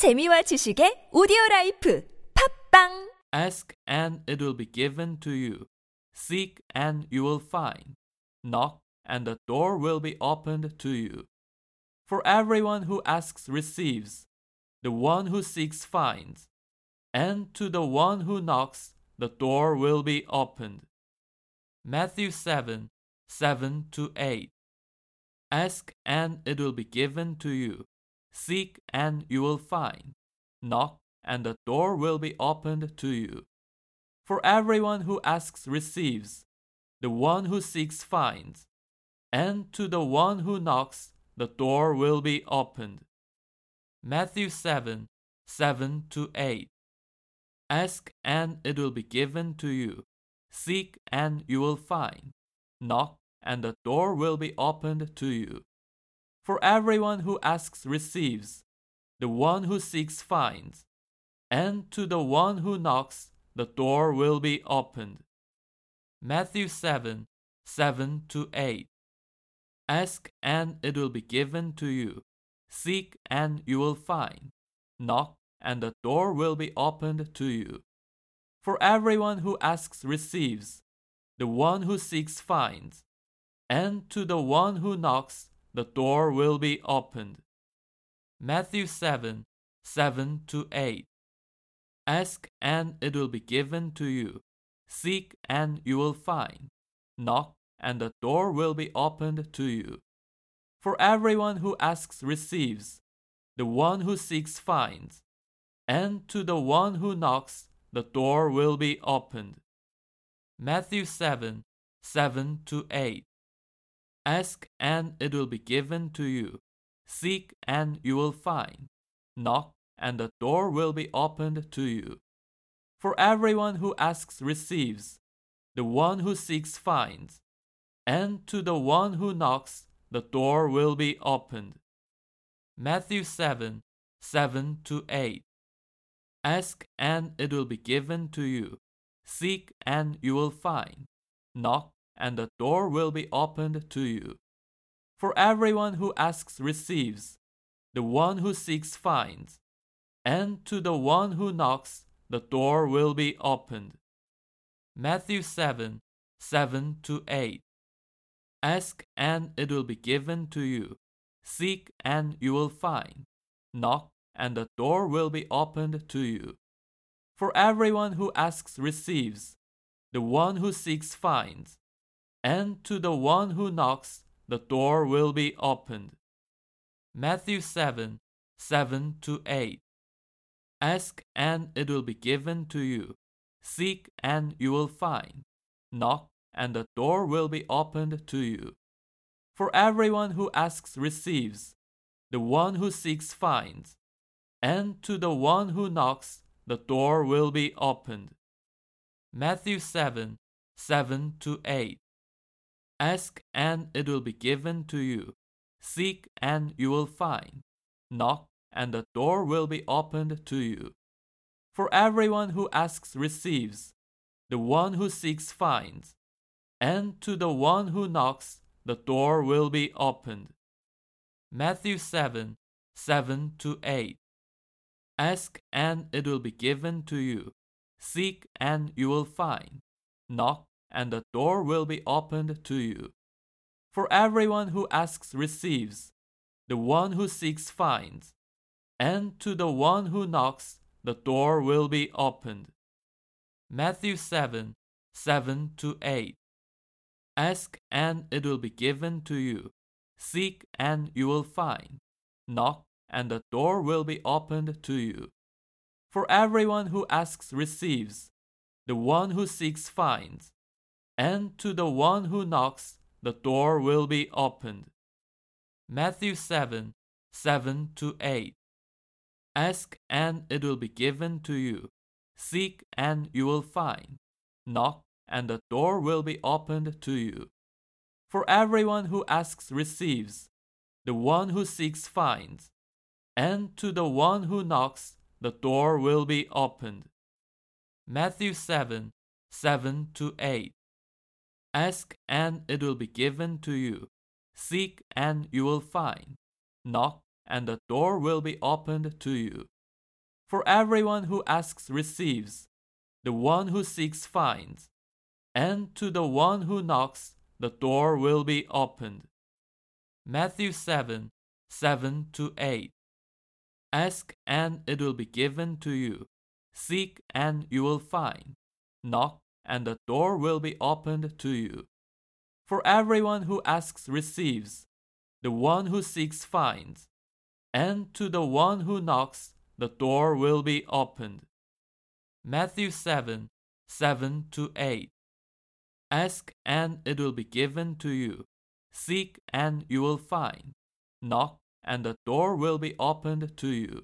재미와 지식의 오디오 라이프 팝빵 Ask and it will be given to you. Seek and you will find. Knock and the door will be opened to you. For everyone who asks receives. The one who seeks finds. And to the one who knocks, the door will be opened. Matthew 7 7 to 8. Ask and it will be given to you. Seek and you will find. Knock and the door will be opened to you. For everyone who asks receives. The one who seeks finds. And to the one who knocks, the door will be opened. Matthew 7 7 to 8. Ask and it will be given to you. Seek and you will find. Knock and the door will be opened to you. For everyone who asks receives. The one who seeks finds. And to the one who knocks, the door will be opened. Matthew 7 7 to 8. Ask and it will be given to you. Seek and you will find. Knock and the door will be opened to you. For everyone who asks receives. The one who seeks finds. And to the one who knocks, the door will be opened. Matthew 7 7 to 8. Ask and it will be given to you. Seek and you will find. Knock and the door will be opened to you. For everyone who asks receives. The one who seeks finds. And to the one who knocks, the door will be opened. Matthew 7 7 to 8. Ask and it will be given to you. Seek and you will find. Knock and the door will be opened to you. For everyone who asks receives. The one who seeks finds. And to the one who knocks, the door will be opened. Matthew 7 7 to 8. Ask and it will be given to you. Seek and you will find. Knock and the door will be opened to you. For everyone who asks receives. The one who seeks finds. And to the one who knocks, the door will be opened. Matthew 7 7 to 8. Ask and it will be given to you. Seek and you will find. Knock and the door will be opened to you. For everyone who asks receives. The one who seeks finds. And to the one who knocks, the door will be opened. Matthew 7 7 to 8. Ask and it will be given to you. Seek and you will find. Knock and the door will be opened to you. For everyone who asks receives. The one who seeks finds. And to the one who knocks, the door will be opened. Matthew 7 7 to 8. Ask and it will be given to you. Seek and you will find. Knock and the door will be opened to you. For everyone who asks receives. The one who seeks finds. And to the one who knocks, the door will be opened. Matthew 7 7 to 8. Ask and it will be given to you. Seek and you will find. Knock and the door will be opened to you. For everyone who asks receives. The one who seeks finds. And to the one who knocks, the door will be opened. Matthew 7 7 to 8. Ask and it will be given to you. Seek and you will find. Knock and the door will be opened to you. For everyone who asks receives. The one who seeks finds. And to the one who knocks, the door will be opened. Matthew 7 7 to 8. Ask and it will be given to you. Seek and you will find. Knock and the door will be opened to you. For everyone who asks receives. The one who seeks finds. And to the one who knocks, the door will be opened. Matthew 7 7 to 8. Ask and it will be given to you. Seek and you will find. Knock and the door will be opened to you. For everyone who asks receives, the one who seeks finds, and to the one who knocks the door will be opened. Matthew 7 7 to 8. Ask and it will be given to you. Seek and you will find. Knock and the door will be opened to you. For everyone who asks receives, the one who seeks finds, and to the one who knocks the door will be opened. Matthew 7 7 to 8. Ask and it will be given to you. Seek and you will find. Knock and the door will be opened to you.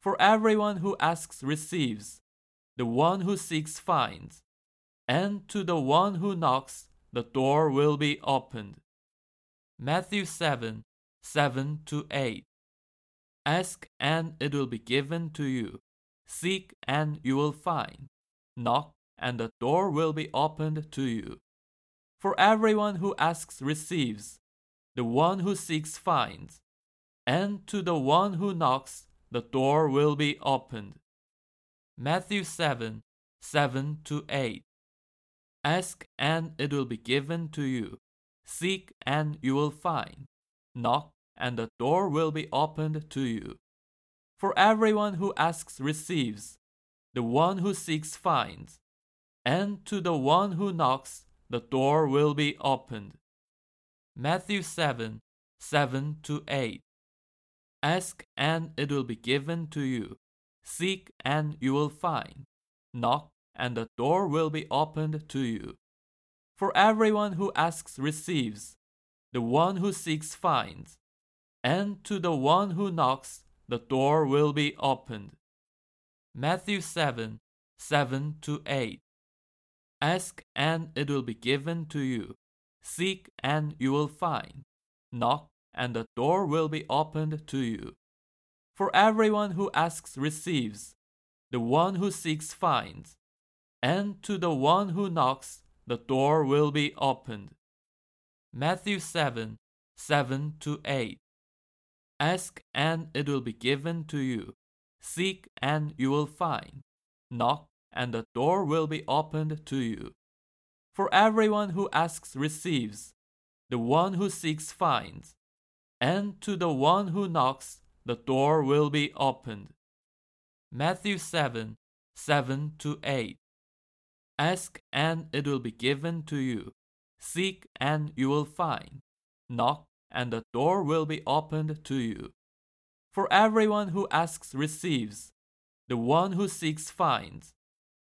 For everyone who asks receives, the one who seeks finds, and to the one who knocks the door will be opened. Matthew 7 7 to 8. Ask and it will be given to you. Seek and you will find. Knock and the door will be opened to you. For everyone who asks receives, the one who seeks finds, and to the one who knocks the door will be opened. Matthew 7 7 to 8. Ask and it will be given to you. Seek and you will find. Knock and the door will be opened to you. For everyone who asks receives, the one who seeks finds, and to the one who knocks the door will be opened. Matthew 7 7 to 8. Ask and it will be given to you. Seek and you will find. Knock and the door will be opened to you. For everyone who asks receives, the one who seeks finds, and to the one who knocks the door will be opened. Matthew 7 7 to 8. Ask and it will be given to you. Seek and you will find. Knock and the door will be opened to you. For everyone who asks receives, the one who seeks finds, and to the one who knocks the door will be opened. Matthew 7 7 to 8. Ask and it will be given to you. Seek and you will find. Knock and the door will be opened to you. For everyone who asks receives, the one who seeks finds, and to the one who knocks the door will be opened. Matthew 7 7 to 8. Ask and it will be given to you. Seek and you will find. Knock and the door will be opened to you. For everyone who asks receives, the one who seeks finds,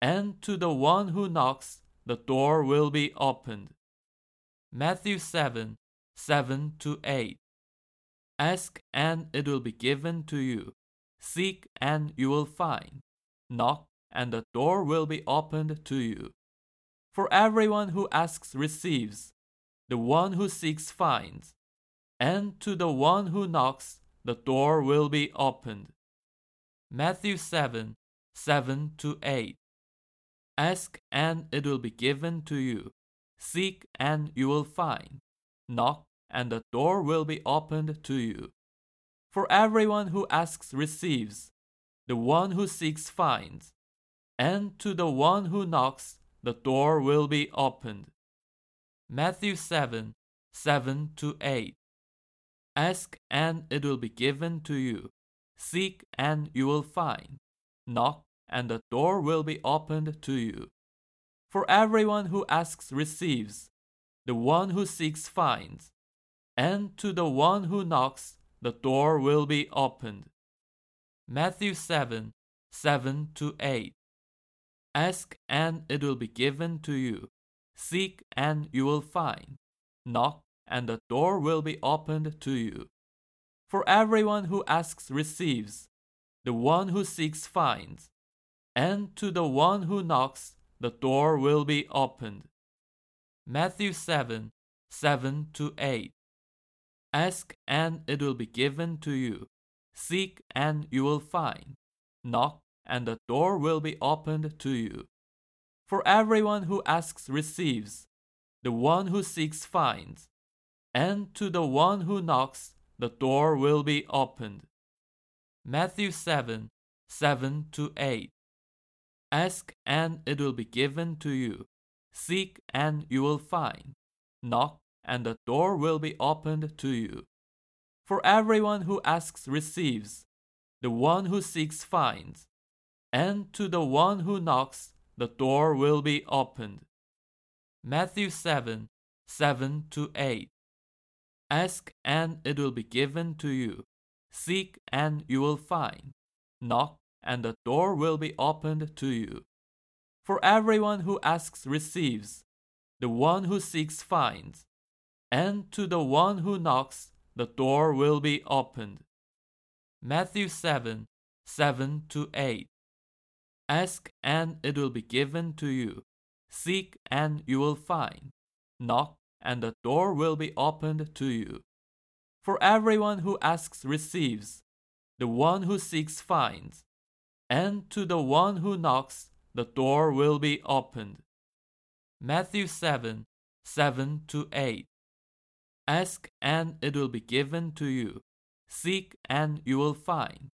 and to the one who knocks the door will be opened. Matthew 7 7 to 8. Ask and it will be given to you. Seek and you will find. Knock and the door will be opened to you. For everyone who asks receives, the one who seeks finds, and to the one who knocks, the door will be opened. Matthew 7 7 to 8. Ask and it will be given to you. Seek and you will find. Knock and the door will be opened to you. For everyone who asks receives, the one who seeks finds, and to the one who knocks, the door will be opened. Matthew 7 7 to 8. Ask and it will be given to you. Seek and you will find. Knock and the door will be opened to you. For everyone who asks receives, the one who seeks finds, and to the one who knocks the door will be opened. Matthew 7 7 to 8. Ask and it will be given to you. Seek and you will find. Knock and the door will be opened to you. For everyone who asks receives, the one who seeks finds, and to the one who knocks the door will be opened. Matthew 7 7 to 8. Ask and it will be given to you. Seek and you will find. Knock and the door will be opened to you. For everyone who asks receives, the one who seeks finds, and to the one who knocks, the door will be opened. Matthew 7 7 to 8. Ask and it will be given to you. Seek and you will find. Knock and the door will be opened to you. For everyone who asks receives, the one who seeks finds, and to the one who knocks the door will be opened. Matthew 7 7 to 8. Ask and it will be given to you. Seek and you will find. Knock and the door will be opened to you. For everyone who asks receives, the one who seeks finds, and to the one who knocks the door will be opened. Matthew 7 7 to 8. Ask and it will be given to you. Seek and you will find. Knock and the door will be opened to you. For everyone who asks receives, the one who seeks finds, and to the one who knocks the door will be opened. Matthew 7 7 to 8. Ask and it will be given to you. Seek and you will find.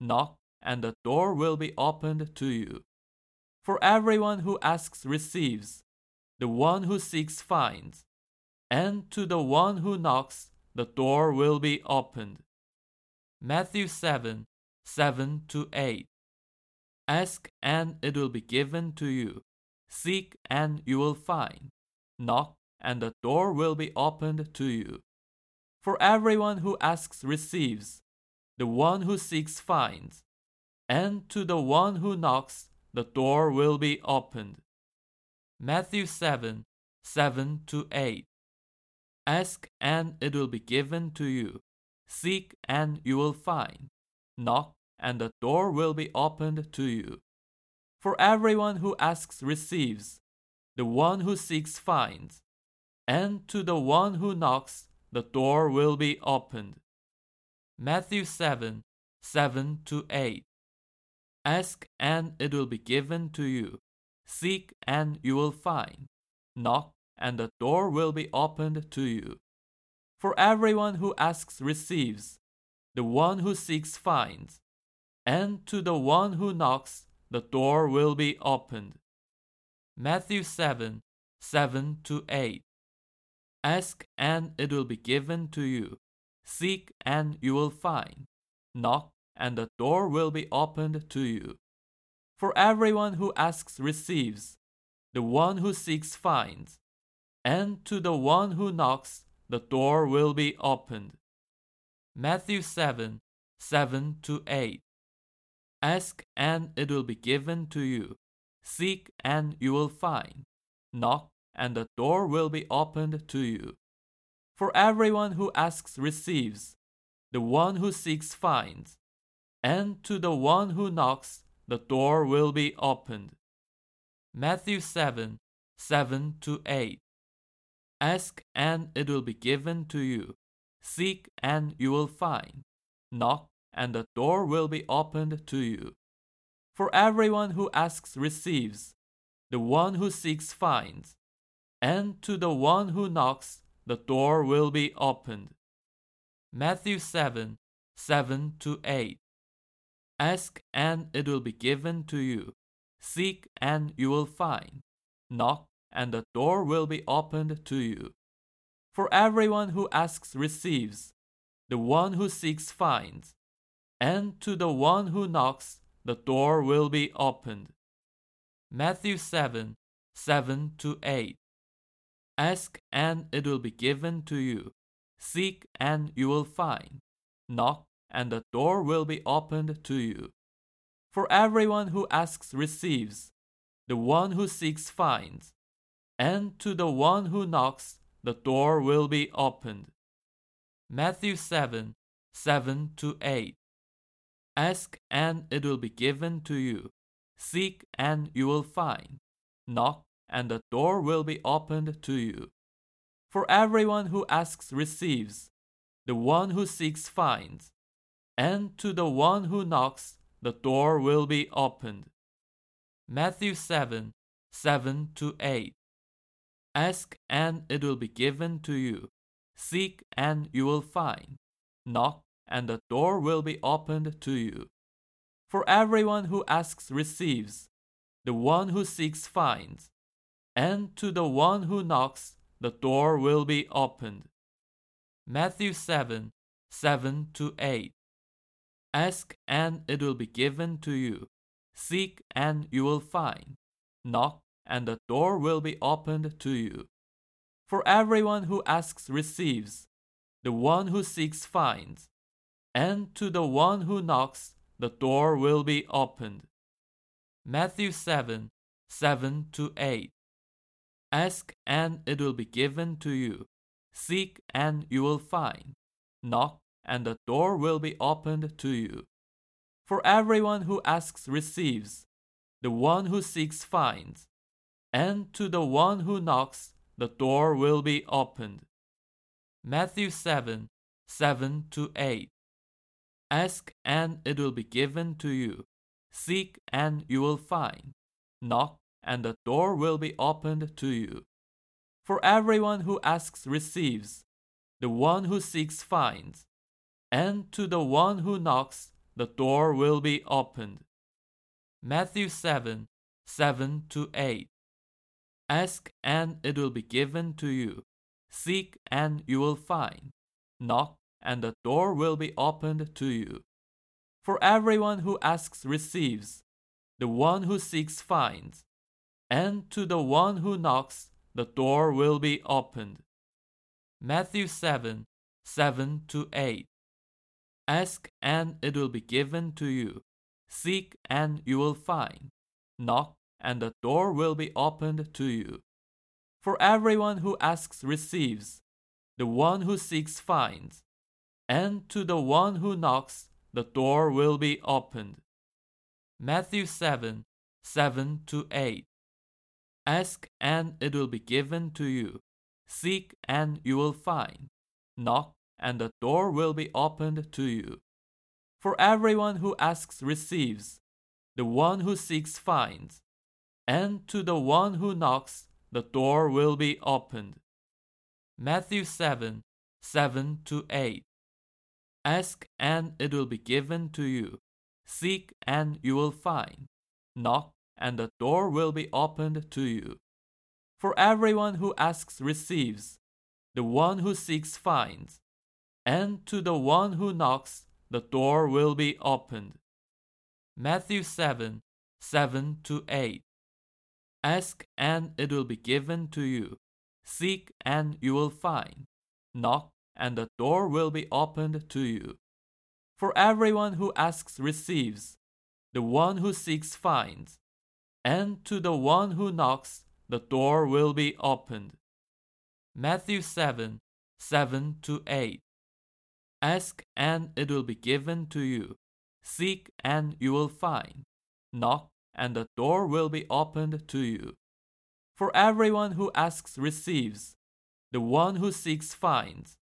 Knock and the door will be opened to you. For everyone who asks receives, the one who seeks finds, and to the one who knocks the door will be opened. Matthew 7 7 to 8. Ask and it will be given to you. Seek and you will find. Knock and the door will be opened to you. For everyone who asks receives, the one who seeks finds, and to the one who knocks the door will be opened. Matthew 7 7 to 8. Ask and it will be given to you. Seek and you will find. Knock and the door will be opened to you. For everyone who asks receives, the one who seeks finds, and to the one who knocks the door will be opened. Matthew 7 7 to 8. Ask and it will be given to you. Seek and you will find. Knock and the door will be opened to you. For everyone who asks receives, the one who seeks finds, and to the one who knocks the door will be opened. Matthew 7 7 to 8. Ask and it will be given to you. Seek and you will find. Knock and the door will be opened to you. For everyone who asks receives, the one who seeks finds, and to the one who knocks the door will be opened. Matthew 7 7 to 8. Ask and it will be given to you. Seek and you will find. Knock and the door will be opened to you. For everyone who asks receives, the one who seeks finds, and to the one who knocks the door will be opened. Matthew 7 7 to 8. Ask and it will be given to you. Seek and you will find. Knock and the door will be opened to you. For everyone who asks receives, the one who seeks finds, and to the one who knocks the door will be opened. Matthew 7 7 to 8. Ask and it will be given to you. Seek and you will find. Knock and the door will be opened to you. For everyone who asks receives, the one who seeks finds, and to the one who knocks the door will be opened. Matthew 7 7 to 8. Ask and it will be given to you. Seek and you will find. Knock and the door will be opened to you. For everyone who asks receives, the one who seeks finds, and to the one who knocks the door will be opened. Matthew 7 7 to 8. Ask and it will be given to you. Seek and you will find. Knock and the door will be opened to you. For everyone who asks receives, the one who seeks finds, and to the one who knocks, the door will be opened. Matthew 7 7 to 8. Ask and it will be given to you. Seek and you will find. Knock and the door will be opened to you. For everyone who asks receives, the one who seeks finds, and to the one who knocks the door will be opened. Matthew 7 7 to 8. Ask and it will be given to you. Seek and you will find. Knock and the door will be opened to you. For everyone who asks receives, the one who seeks finds, and to the one who knocks the door will be opened. Matthew 7 7 to 8. Ask and it will be given to you. Seek and you will find. Knock and the door will be opened to you. For everyone who asks receives, the one who seeks finds, and to the one who knocks the door will be opened. Matthew 7 7 to 8. Ask and it will be given to you. Seek and you will find. Knock and the door will be opened to you. For everyone who asks receives, the one who seeks finds, and to the one who knocks the door will be opened. Matthew 7 7 to 8. Ask and it will be given to you. Seek and you will find. Knock and the door will be opened to you. For everyone who asks receives, the one who seeks finds, and to the one who knocks the door will be opened. Matthew 7 7 to 8. Ask and it will be given to you. Seek and you will find. Knock and the door will be opened to you. For everyone who asks receives, the one who seeks finds, and to the one who knocks the door will be opened. Matthew 7 7 to 8. Ask and it will be given to you. Seek and you will find. Knock and the door will be opened to you. For everyone who asks receives, the one who seeks finds, and to the one who knocks the door will be opened. Matthew 7 7 to 8. Ask and it will be given to you. Seek and you will find. Knock and the door will be opened to you. For everyone who asks receives, the one who seeks finds, and to the one who knocks the door will be opened. Matthew 7 7 to 8. Ask and it will be given to you. Seek and you will find. Knock and the door will be opened to you. For everyone who asks receives, the one who seeks finds, and to the one who knocks the door will be opened. Matthew 7 7 to 8. Ask and it will be given to you. Seek and you will find. Knock and the door will be opened to you. For everyone who asks receives, the one who seeks finds,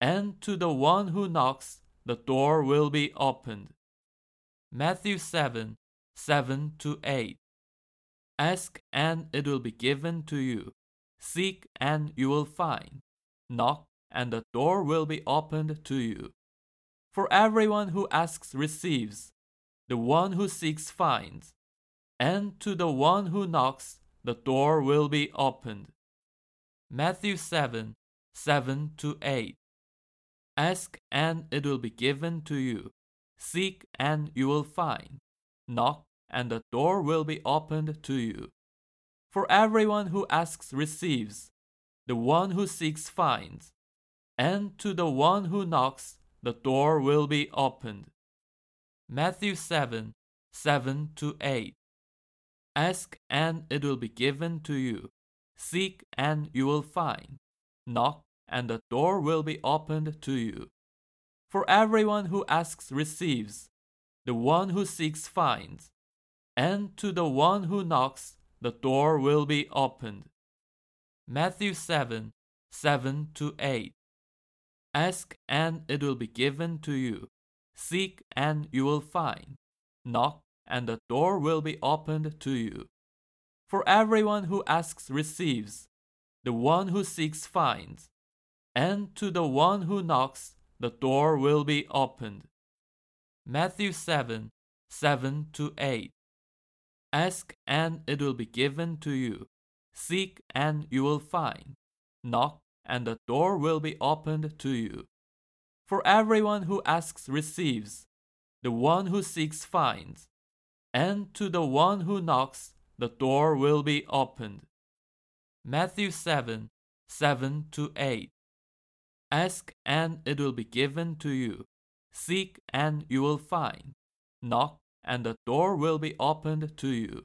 and to the one who knocks the door will be opened. Matthew 7 7 to 8. Ask and it will be given to you. Seek and you will find. Knock and the door will be opened to you. For everyone who asks receives, the one who seeks finds, and to the one who knocks the door will be opened. Matthew 7 7 to 8. Ask and it will be given to you. Seek and you will find. Knock and the door will be opened to you. For everyone who asks receives, the one who seeks finds, and to the one who knocks the door will be opened. Matthew 7 7 to 8. Ask and it will be given to you. Seek and you will find. Knock and the door will be opened to you. For everyone who asks receives, the one who seeks finds, and to the one who knocks the door will be opened. Matthew 7 7 to 8. Ask and it will be given to you. Seek and you will find. Knock and the door will be opened to you. For everyone who asks receives, the one who seeks finds, and to the one who knocks the door will be opened. Matthew 7 7 to 8. Ask and it will be given to you. Seek and you will find. Knock and the door will be opened to you. For everyone who asks receives, the one who seeks finds, and to the one who knocks the door will be opened. Matthew 7 7 to 8. Ask and it will be given to you. Seek and you will find. Knock and the door will be opened to you.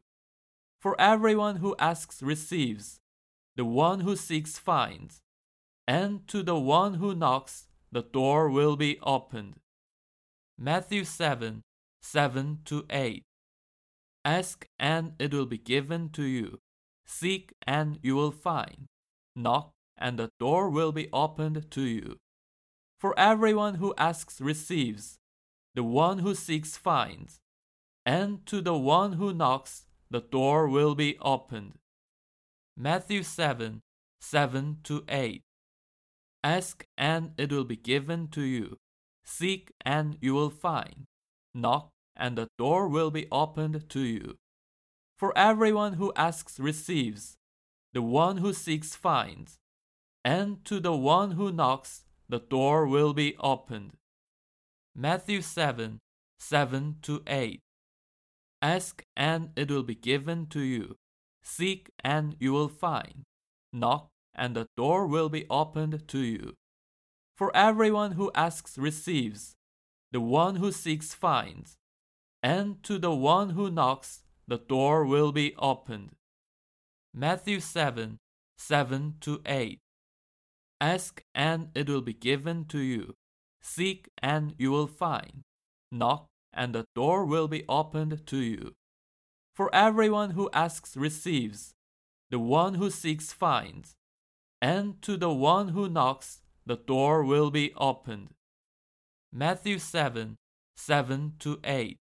For everyone who asks receives, the one who seeks finds, and to the one who knocks the door will be opened. Matthew 7 7 to 8. Ask and it will be given to you. Seek and you will find. Knock and the door will be opened to you. For everyone who asks receives, the one who seeks finds, and to the one who knocks the door will be opened. Matthew 7 7 to 8. Ask and it will be given to you. Seek and you will find. Knock and the door will be opened to you. For everyone who asks receives, the one who seeks finds, and to the one who knocks the door will be opened. Matthew 7 7 to 8. Ask and it will be given to you. Seek and you will find. Knock and the door will be opened to you. For everyone who asks receives, the one who seeks finds, and to the one who knocks the door will be opened. Matthew 7 7 to 8. Ask and it will be given to you. Seek and you will find. Knock and the door will be opened to you. For everyone who asks receives, the one who seeks finds, and to the one who knocks the door will be opened. Matthew 7 7 to 8.